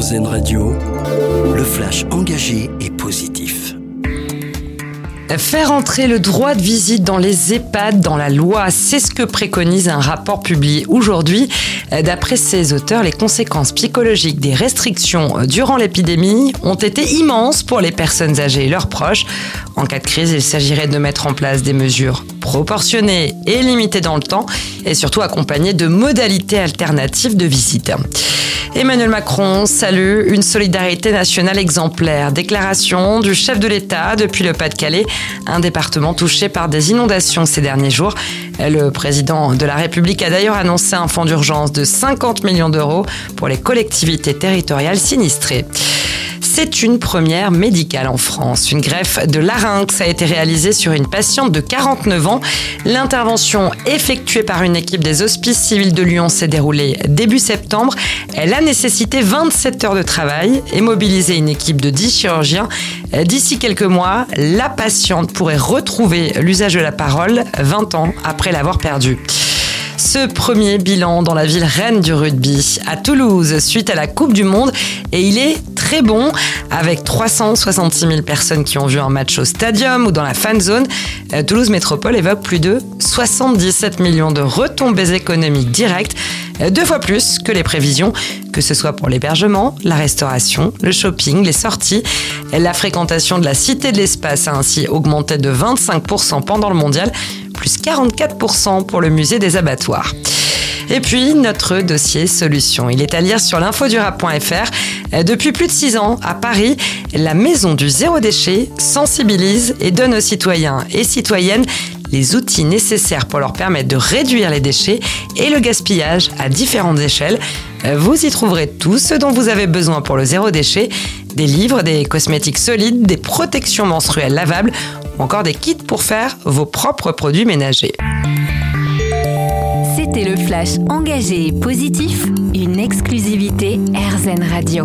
RZN Radio, le flash engagé et positif. Faire entrer le droit de visite dans les EHPAD dans la loi, c'est ce que préconise un rapport publié aujourd'hui. D'après ses auteurs, les conséquences psychologiques des restrictions durant l'épidémie ont été immenses pour les personnes âgées et leurs proches. En cas de crise, il s'agirait de mettre en place des mesures proportionnées et limitées dans le temps et surtout accompagnées de modalités alternatives de visite. Emmanuel Macron salue une solidarité nationale exemplaire. Déclaration du chef de l'État depuis le Pas-de-Calais, un département touché par des inondations ces derniers jours. Le président de la République a d'ailleurs annoncé un fonds d'urgence de 50 millions d'euros pour les collectivités territoriales sinistrées. C'est une première médicale en France. Une greffe de larynx a été réalisée sur une patiente de 49 ans. L'intervention effectuée par une équipe des hospices civils de Lyon s'est déroulée début septembre. Elle a nécessité 27 heures de travail et mobilisé une équipe de 10 chirurgiens. D'ici quelques mois, la patiente pourrait retrouver l'usage de la parole 20 ans après l'avoir perdue. Ce premier bilan dans la ville reine du rugby à Toulouse suite à la Coupe du Monde et il est très bon avec 366 000 personnes qui ont vu un match au stadium ou dans la fan zone. Euh, Toulouse Métropole évoque plus de 77 millions de retombées économiques directes, euh, deux fois plus que les prévisions, que ce soit pour l'hébergement, la restauration, le shopping, les sorties. La fréquentation de la Cité de l'Espace a ainsi augmenté de 25% pendant le mondial 44% pour le musée des abattoirs. Et puis, notre dossier solution. Il est à lire sur l'infodurable.fr. Depuis plus de 6 ans, à Paris, la Maison du Zéro Déchet sensibilise et donne aux citoyens et citoyennes les outils nécessaires pour leur permettre de réduire les déchets et le gaspillage à différentes échelles. Vous y trouverez tout ce dont vous avez besoin pour le zéro déchet, des livres, des cosmétiques solides, des protections menstruelles lavables ou encore des kits pour faire vos propres produits ménagers. C'était le flash engagé et positif, une exclusivité RZN Radio.